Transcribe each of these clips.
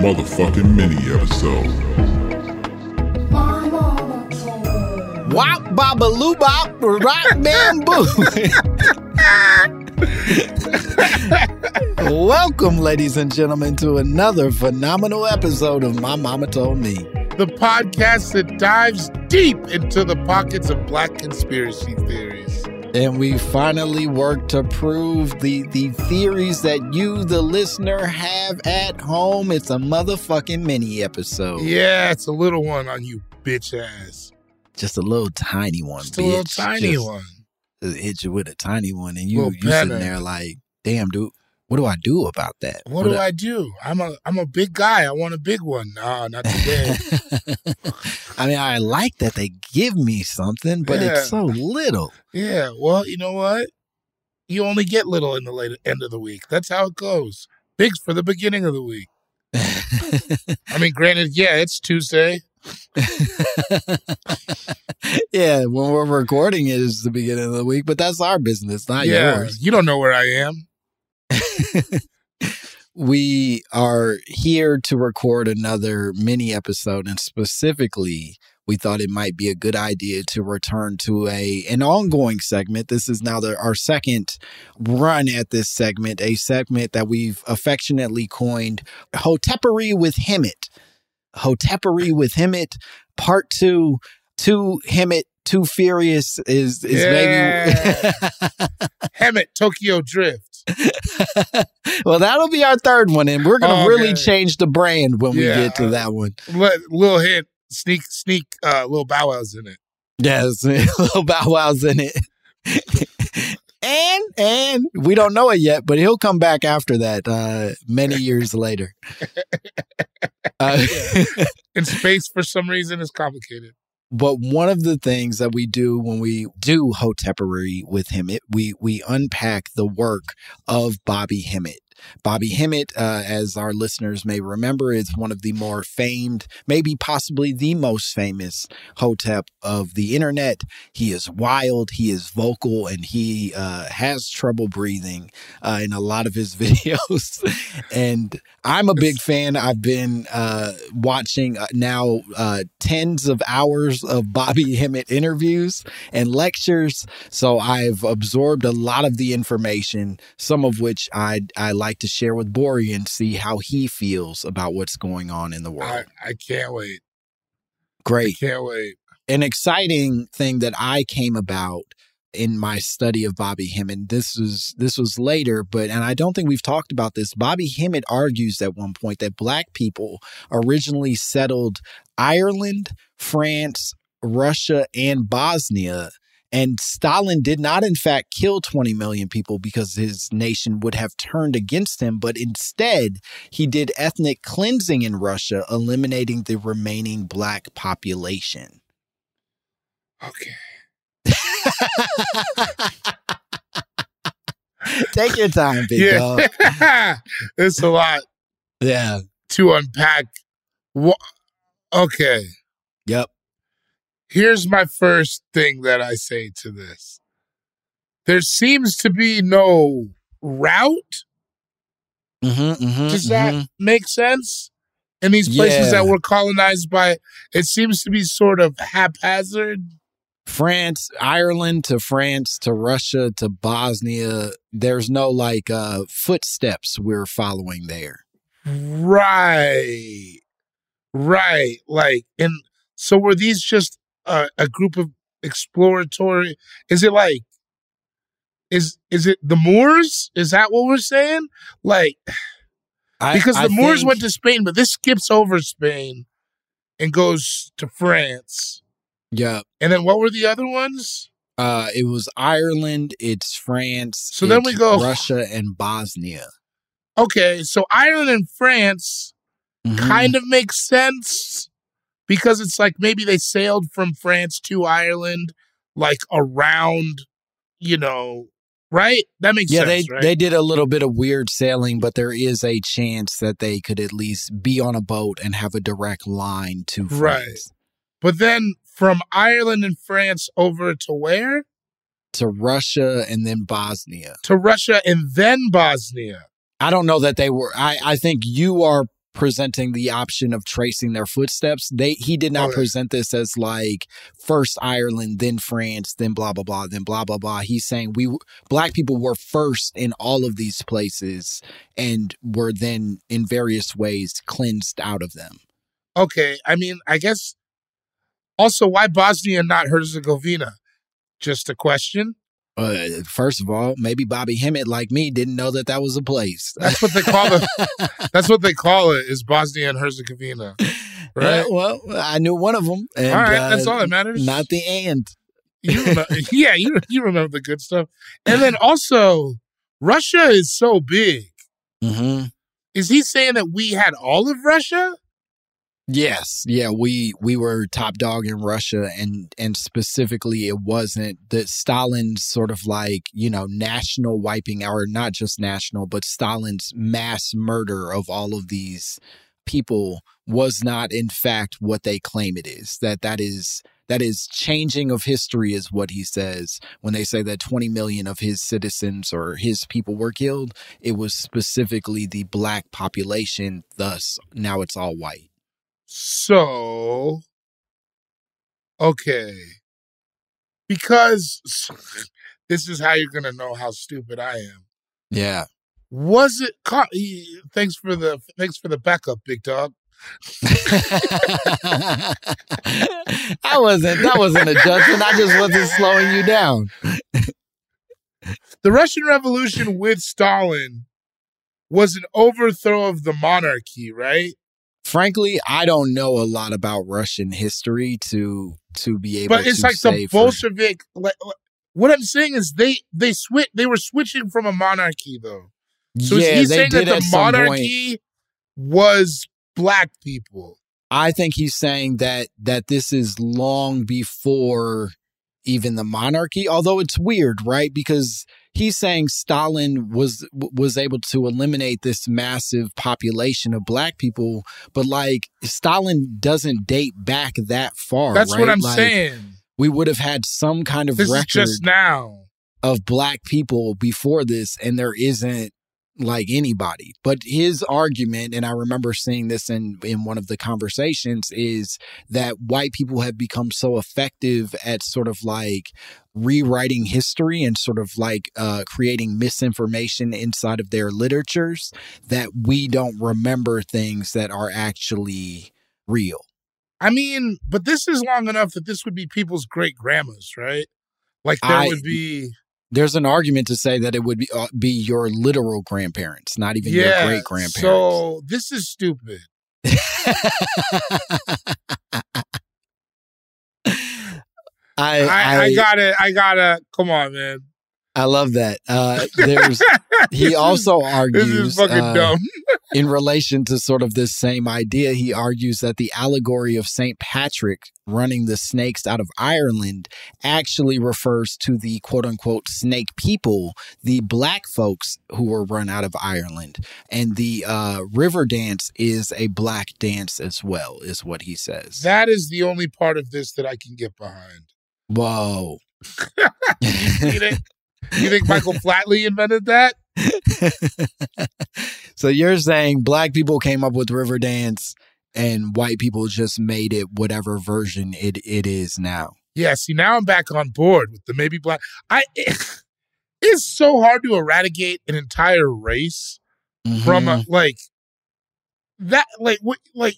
Motherfucking mini episode. Wop baba loo bop rock bamboo. Welcome, ladies and gentlemen, to another phenomenal episode of My Momma Told Me. The podcast that dives deep into the pockets of black conspiracy theories. And we finally work to prove the, the theories that you, the listener, have at home. It's a motherfucking mini episode. Yeah, it's a little one on you, bitch ass. Just a little tiny one, Just bitch. a little tiny Just one. Hit you with a tiny one, and you you sitting there like, damn, dude, what do I do about that? What do I do? I'm a I'm a big guy. I want a big one. Nah, not today. I mean, I like that they give me something, but Yeah. it's so little. yeah. Well, you know what? You only get little in the late end of the week. That's how it goes. Big's for the beginning of the week. I mean, granted, yeah, it's Tuesday. yeah, when we're recording it is the beginning of the week, but that's our business, not yeah, yours. you don't know where I am. We are here to record another mini episode, and specifically, we thought it might be a good idea to return to a an ongoing segment. This is now the, our second run at this segment, a segment that we've affectionately coined "Hotepery with Hemmitt." Hotepery with Hemmitt, part two. Too Hemmitt, too furious is is Yeah. maybe. Hemmitt Tokyo Drift. well, that'll be our third one, and we're gonna Oh, really okay. change the brand when we get to that one. Let, little hint, sneak, sneak, uh, little bow wows in it. Yes, little Bow Wow's in it. and and we don't know it yet, but he'll come back after that uh many years later. Uh, In space, for some reason, is complicated. But one of the things that we do when we do Hotepery with him, we we unpack the work of Bobby Hemmitt. Bobby Hemmitt, uh, as our listeners may remember, is one of the more famed, maybe possibly the most famous Hotep of the internet. He is wild, he is vocal, and he uh, has trouble breathing uh, in a lot of his videos. and I'm a big fan. I've been uh, watching uh, now uh, tens of hours of Bobby Hemmitt interviews and lectures. So I've absorbed a lot of the information, some of which I I like to share with Gborie and see how he feels about what's going on in the world. I, I can't wait. Great. Can't wait. An exciting thing that I came about in my study of Bobby Hemmitt. This was this was later, but and I don't think we've talked about this. Bobby Hemmitt argues at one point that black people originally settled Ireland, France, Russia, and Bosnia. And Stalin did not, in fact, kill 20 million people because his nation would have turned against him, but instead, he did ethnic cleansing in Russia, eliminating the remaining black population. Okay. Take your time, big yeah. dog. it's a lot Yeah. to unpack. Okay. Yep. Here's my first thing that I say to this. There seems to be no route. Mm-hmm, mm-hmm, Does that make sense? In these places Yeah. that were colonized by, it seems to be sort of haphazard. France, Ireland to France to Russia to Bosnia. There's no like uh footsteps we're following there. Right. Right. Like, and so were these just a, a group of exploratory? Is it like, is is it the Moors? Is that what we're saying? Like, I- because the Moors think- went to Spain, but this skips over Spain and goes to France. Yeah. And then what were the other ones? Uh it was Ireland, it's France. So then we go- Russia and Bosnia. Okay, so Ireland and France Mm-hmm. kind of makes sense because it's like maybe they sailed from France to Ireland, like around, you know, right? That makes Yeah, sense, they right? they did a little bit of weird sailing, but there is a chance that they could at least be on a boat and have a direct line to France. right. But then from Ireland and France over to where? To Russia and then Bosnia. To Russia and then Bosnia. I don't know that they were. I, I think you are presenting the option of tracing their footsteps. They he did not oh, Okay. present this as like first Ireland, then France, then blah blah blah, then blah blah blah. He's saying we black people were first in all of these places and were then in various ways cleansed out of them. Okay, I mean, I guess also why Bosnia not Herzegovina? Just a question. Uh, first of all, maybe Bobby Hemmitt, like me, didn't know that that was a place. That's what they call it. That's what they call it. Is Bosnia and Herzegovina, right? Yeah, well, I knew one of them. And, all right, that's uh, all that matters. Not the and. You remember, yeah, you you remember the good stuff. And then also, Russia is so big. Mm-hmm. Is he saying that we had all of Russia? Yes, yeah, we we were top dog in Russia, and and specifically, it wasn't that Stalin's sort of like you know national wiping, or not just national, but Stalin's mass murder of all of these people was not in fact what they claim it is. That that is that is changing of history is what he says when they say that 20 million of his citizens or his people were killed. It was specifically the black population. Thus, now it's all white. So, okay, because mm-hmm. this is how you're gonna know how stupid I am. Yeah. Was it? co- Thanks for the thanks for the backup, big dog. I wasn't. That wasn't a judgment. I just wasn't slowing you down. The Russian Revolution with Stalin was an overthrow of the monarchy, right? Frankly, I don't know a lot about Russian history to to be able. To say But it's like the Bolshevik. like, like- What I'm saying is they they switch. They were switching from a monarchy, though. So Yeah, is he they saying that the point. monarchy was black people? I think he's saying that that this is long before even the monarchy. Although it's weird, right? Because he's saying Stalin was was able to eliminate this massive population of black people, but like Stalin doesn't date back that far. That's what? I'm Like, saying. We would have had some kind of This is record just now. of black people before this, and there isn't like anybody. But his argument, and I remember seeing this in in one of the conversations, is that white people have become so effective at sort of like rewriting history and sort of like uh, creating misinformation inside of their literatures that we don't remember things that are actually real. I mean, but this is long enough that this would be people's great grandmas, right? Like there I- would be There's an argument to say that it would be uh, be your literal grandparents, not even yeah. your great grandparents. So this is stupid. I, I, I, gotta, I gotta. Come on, man. I love that. Uh, there's he also argues This is fucking uh, in relation to sort of this same idea. He argues that the allegory of Saint Patrick running the snakes out of Ireland actually refers to the quote unquote snake people, the black folks who were run out of Ireland, and the uh, Riverdance is a black dance as well, is what he says. That is the only part of this that I can get behind. Whoa. you, think, Michael Flatley invented that? so you're saying black people came up with Riverdance and white people just made it whatever version it, it is now. Yeah, see, now I'm back on board with the maybe black. I it's so hard to eradicate an entire race from a mm-hmm. like that. Like what? Like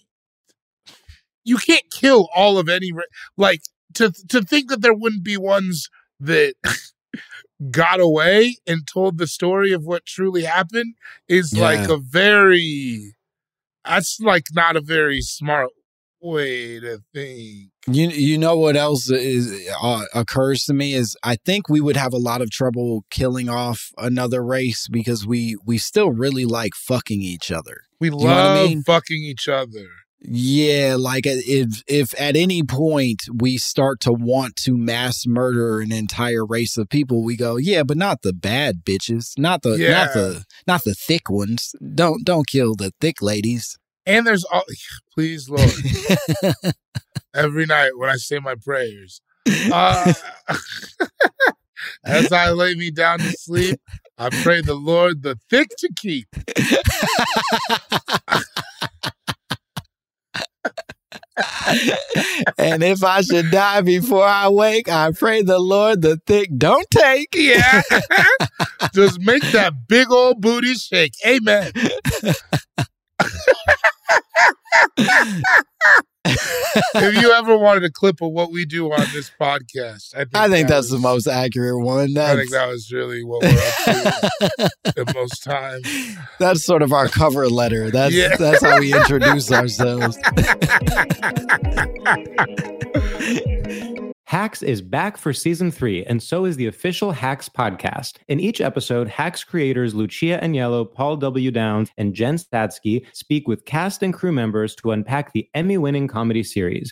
you can't kill all of any. Like to to think that there wouldn't be ones that got away and told the story of what truly happened is like a very. That's like not a very smart way to think. You you know what else is uh, occurs to me is I think we would have a lot of trouble killing off another race because we we still really like fucking each other. We You know I love mean? fucking each other. Yeah, like uh, if if at any point we start to want to mass murder an entire race of people, we go, yeah, but not the bad bitches, not the Yeah. not the not the thick ones. Don't don't kill the thick ladies. And there's all, please, Lord, every night when I say my prayers, uh, as I lay me down to sleep, I pray the Lord the thick to keep. and if I should die before I wake, I pray the Lord the thick don't take. Yeah. Just make that big old booty shake. Amen. if you ever wanted a clip of what we do on this podcast, I think, I think that that's the most accurate one. I That's, think that was really what we're up to at most times. that's sort of our cover letter. That's Yeah. that's how we introduce ourselves. Hacks is back for season three, and so is the official Hacks podcast. In each episode, Hacks creators Lucia Aniello, Paul W. Downs, and Jen Statsky speak with cast and crew members to unpack the Emmy winning comedy series.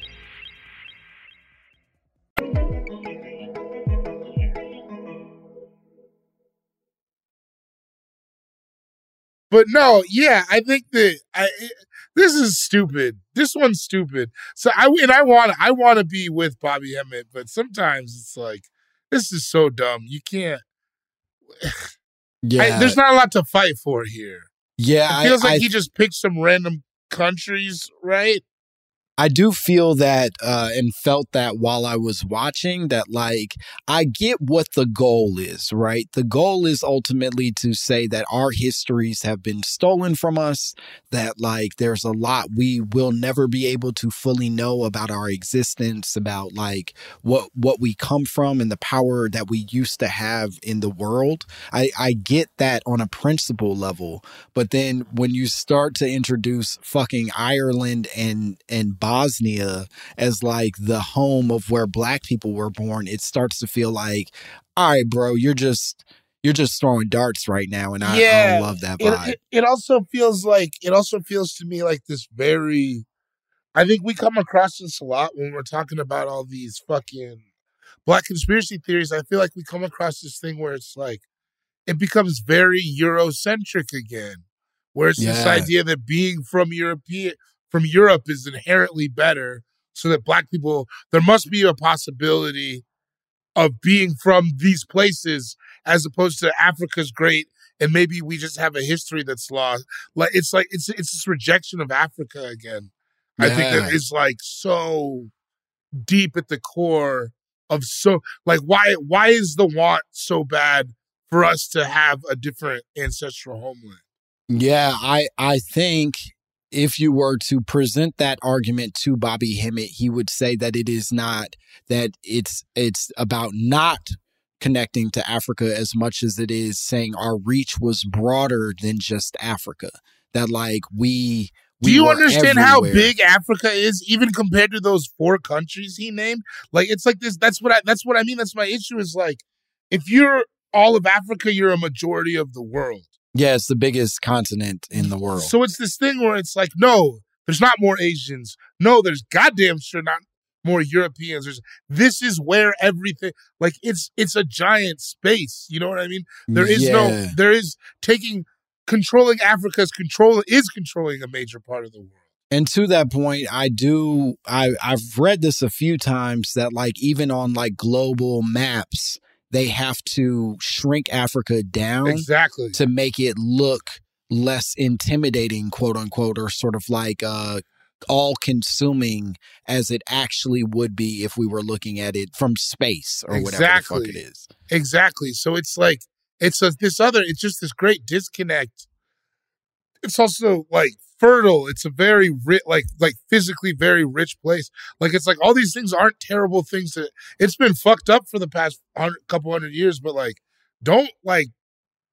But no, yeah, I think that I, eh, this is stupid. This one's stupid. So I and I want I want to be with Bobby Hemmitt, but sometimes it's like this is so dumb. You can't. Yeah. I, there's not a lot to fight for here. Yeah, it feels I- like I- he just picked some random countries, right? I do feel that uh, and felt that while I was watching that, like, I get what the goal is, right? The goal is ultimately to say that our histories have been stolen from us, that, like, there's a lot we will never be able to fully know about our existence, about, like, what, what we come from and the power that we used to have in the world. I, I get that on a principle level. But then when you start to introduce fucking Ireland and, and Bosnia as like the home of where black people were born, it starts to feel like, all right, bro, you're just you're just throwing darts right now, and I, I love that vibe. It, it, it also feels like it also feels to me like this very. I think we come across this a lot when we're talking about all these fucking black conspiracy theories. I feel like we come across this thing where it's like it becomes very Eurocentric again, where it's this idea that being from European from Europe is inherently better, so that black people there must be a possibility of being from these places as opposed to Africa's great and maybe we just have a history that's lost. Like it's like it's it's this rejection of Africa again. I think that Yeah. is like so deep at the core of so like why why is the want so bad for us to have a different ancestral homeland? Yeah, I I think if you were to present that argument to Bobby Hemmitt, he would say that it is not that it's it's about not connecting to Africa as much as it is saying our reach was broader than just Africa. That like we Do you understand how big Africa is, even compared to those four countries he named? Like it's like this. That's what I. That's what I mean. That's my issue. Is like, if you're all of Africa, you're a majority of the world. Yeah, it's the biggest continent in the world. So it's this thing where it's like, no, there's not more Asians. No, there's goddamn sure not more Europeans. There's this is where everything like it's it's a giant space. You know what I mean? There is no there is taking controlling Africa's control is controlling a major part of the world. And to that point, I do I I've read this a few times that like even on like global maps, they have to shrink Africa down Exactly. to make it look less intimidating, quote unquote, or sort of like uh all consuming as it actually would be if we were looking at it from space or whatever the exactly. fuck it is. Exactly. So it's like it's a, this other. It's just this great disconnect. It's also like fertile. It's a very rich, like like physically very rich place. Like it's like all these things aren't terrible things. To it's been fucked up for the past hundred, couple hundred years, but like don't like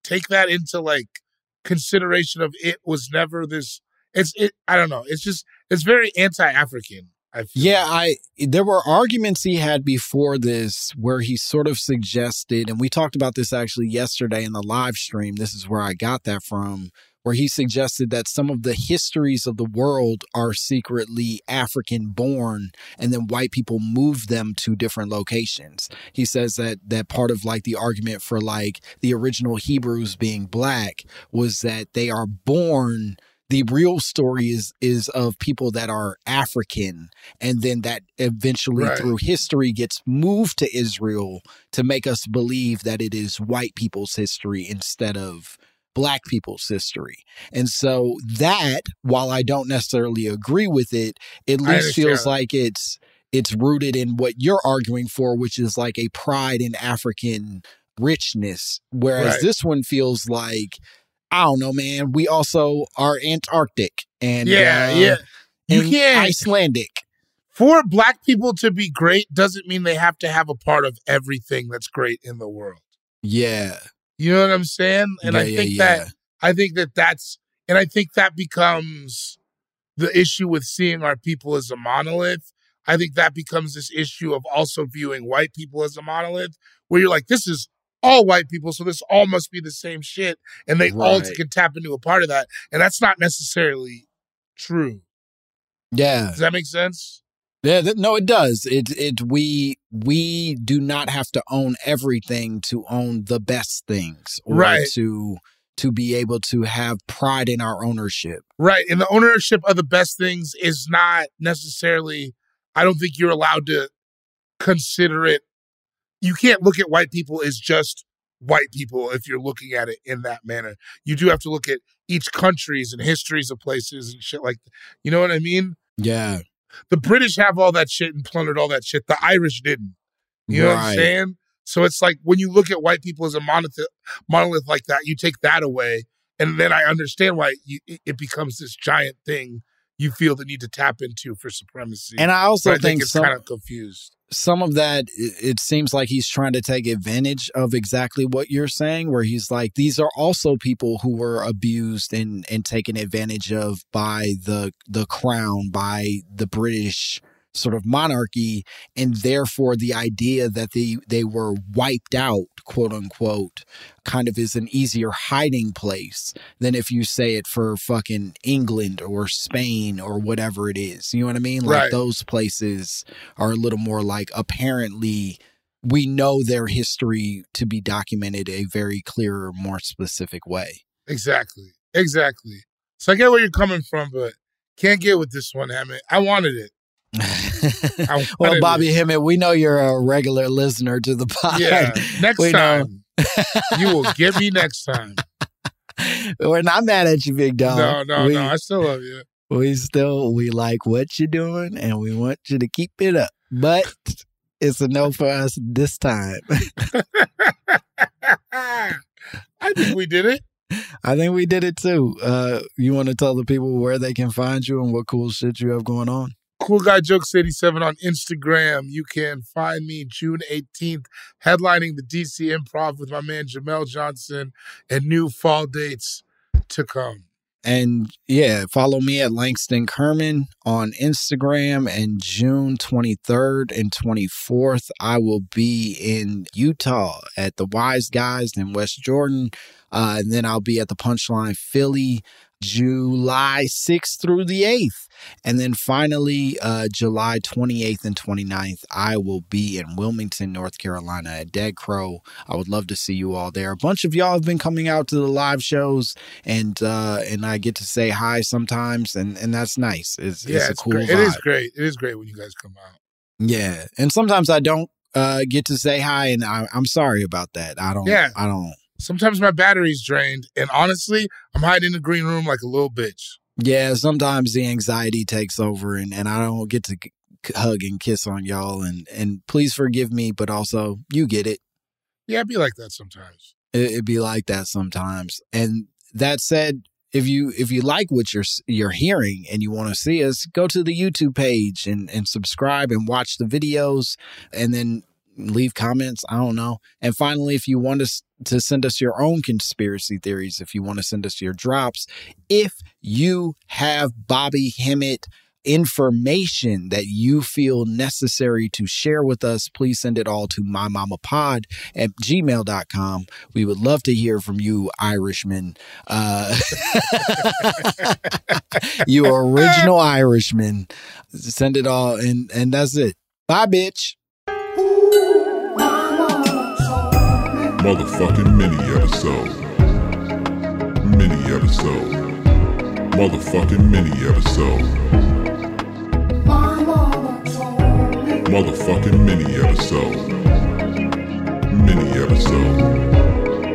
take that into like consideration of it was never this. It's it. I don't know. It's just it's very anti-African. I. Yeah, I there were arguments he had before this where he sort of suggested, and we talked about this actually yesterday in the live stream. This is where I got that from, where he suggested that some of the histories of the world are secretly African born, and then white people move them to different locations. He says that that part of like the argument for like the original Hebrews being black was that they are born the real story is is of people that are African and then that eventually Right. through history gets moved to Israel to make us believe that it is white people's history instead of black people's history. And so that while I don't necessarily agree with it, at least feels like it's it's rooted in what you're arguing for which is like a pride in African richness whereas Right. this one feels like I don't know, man. We also are Antarctic and Yeah, uh, yeah. You and can't Icelandic. for black people to be great doesn't mean they have to have a part of everything that's great in the world. Yeah. You know what I'm saying? And I Yeah, yeah, think yeah. that I think that that's and I think that becomes the issue with seeing our people as a monolith. I think that becomes this issue of also viewing white people as a monolith, where you're like, this is all white people, so this all must be the same shit, and they all can tap into a part of that, and that's not necessarily true. Yeah. Does that make sense? Yeah, th- no, it does. It it we we do not have to own everything to own the best things, or Right. To to be able to have pride in our ownership. Right. And the ownership of the best things is not necessarily, I don't think you're allowed to consider it. You can't look at white people as just white people if you're looking at it in that manner. You do have to look at each countries and histories of places and shit like that. You know what I mean? Yeah. The British have all that shit and plundered all that shit. The Irish didn't. You know what I'm saying? So it's like when you look at white people as a monolith, monolith like that, you take that away, and then I understand why it becomes this giant thing you feel the need to tap into for supremacy. And I also But think it's some- kind of confused. some of that it seems like he's trying to take advantage of exactly what you're saying where he's like these are also people who were abused and and taken advantage of by the the crown by the british sort of monarchy and therefore the idea that they they were wiped out quote unquote kind of is an easier hiding place than if you say it for fucking England or Spain or whatever it is you know what i mean like Right. those places are a little more like apparently we know their history to be documented a very clearer more specific way Exactly. Exactly. So I get where you're coming from, but can't get with this one, Hemmitt. I wanted it. Well bobby hemmitt we know you're a regular listener to the pod Yeah. Next We time. you will get me next time. we're not mad at you big dog No, no, we, no. I still love you. we still we like what you're doing and we want you to keep it up but it's a no for us this time I think we did it. i think we did it too uh you want to tell the people where they can find you and what cool shit you have going on Cool Guy Jokes 87 on Instagram. You can find me June 18th headlining the DC Improv with my man Jamel Johnson and new fall dates to come. And yeah, follow me at Langston Kerman on Instagram. And June 23rd and 24th, I will be in Utah at the Wise Guys in West Jordan. Uh, and then I'll be at the Punchline Philly July 6th through the 8th. And then finally, uh, July 28th and 29th, I will be in Wilmington, North Carolina at Dead Crow. I would love to see you all there. A bunch of y'all have been coming out to the live shows and uh, and I get to say hi sometimes and, and that's nice. It's, Yeah, it's a it's cool. It is great. It is great when you guys come out. Yeah. And sometimes I don't uh, get to say hi and I, I'm sorry about that. I don't Yeah. I don't Sometimes my battery's drained, and honestly, I'm hiding in the green room like a little bitch. Yeah, sometimes the anxiety takes over and, and I don't get to hug and kiss on y'all and and please forgive me, but also you get it. Yeah, I'd be like that sometimes. It, it'd be like that sometimes. And that said, if you if you like what you're you're hearing and you want to see us, go to the YouTube page and and subscribe and watch the videos, and then leave comments. I don't know. And finally, if you want us to send us your own conspiracy theories, if you want to send us your drops, if you have Bobby Hemmitt information that you feel necessary to share with us, please send it all to mymommapod at gmail.com. We would love to hear from you, Irishman. Uh, you original Irishman. Send it all, and, and that's it. Bye, bitch. Motherfucking mini episode. Mini episode. Motherfucking mini episode. Motherfucking mini episode. Mini episode.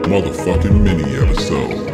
Motherfucking mini episode.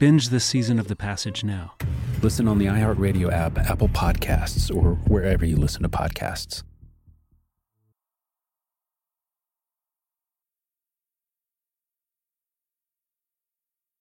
Binge this season of The Passage now. Listen on the iHeartRadio app, Apple Podcasts, or wherever you listen to podcasts.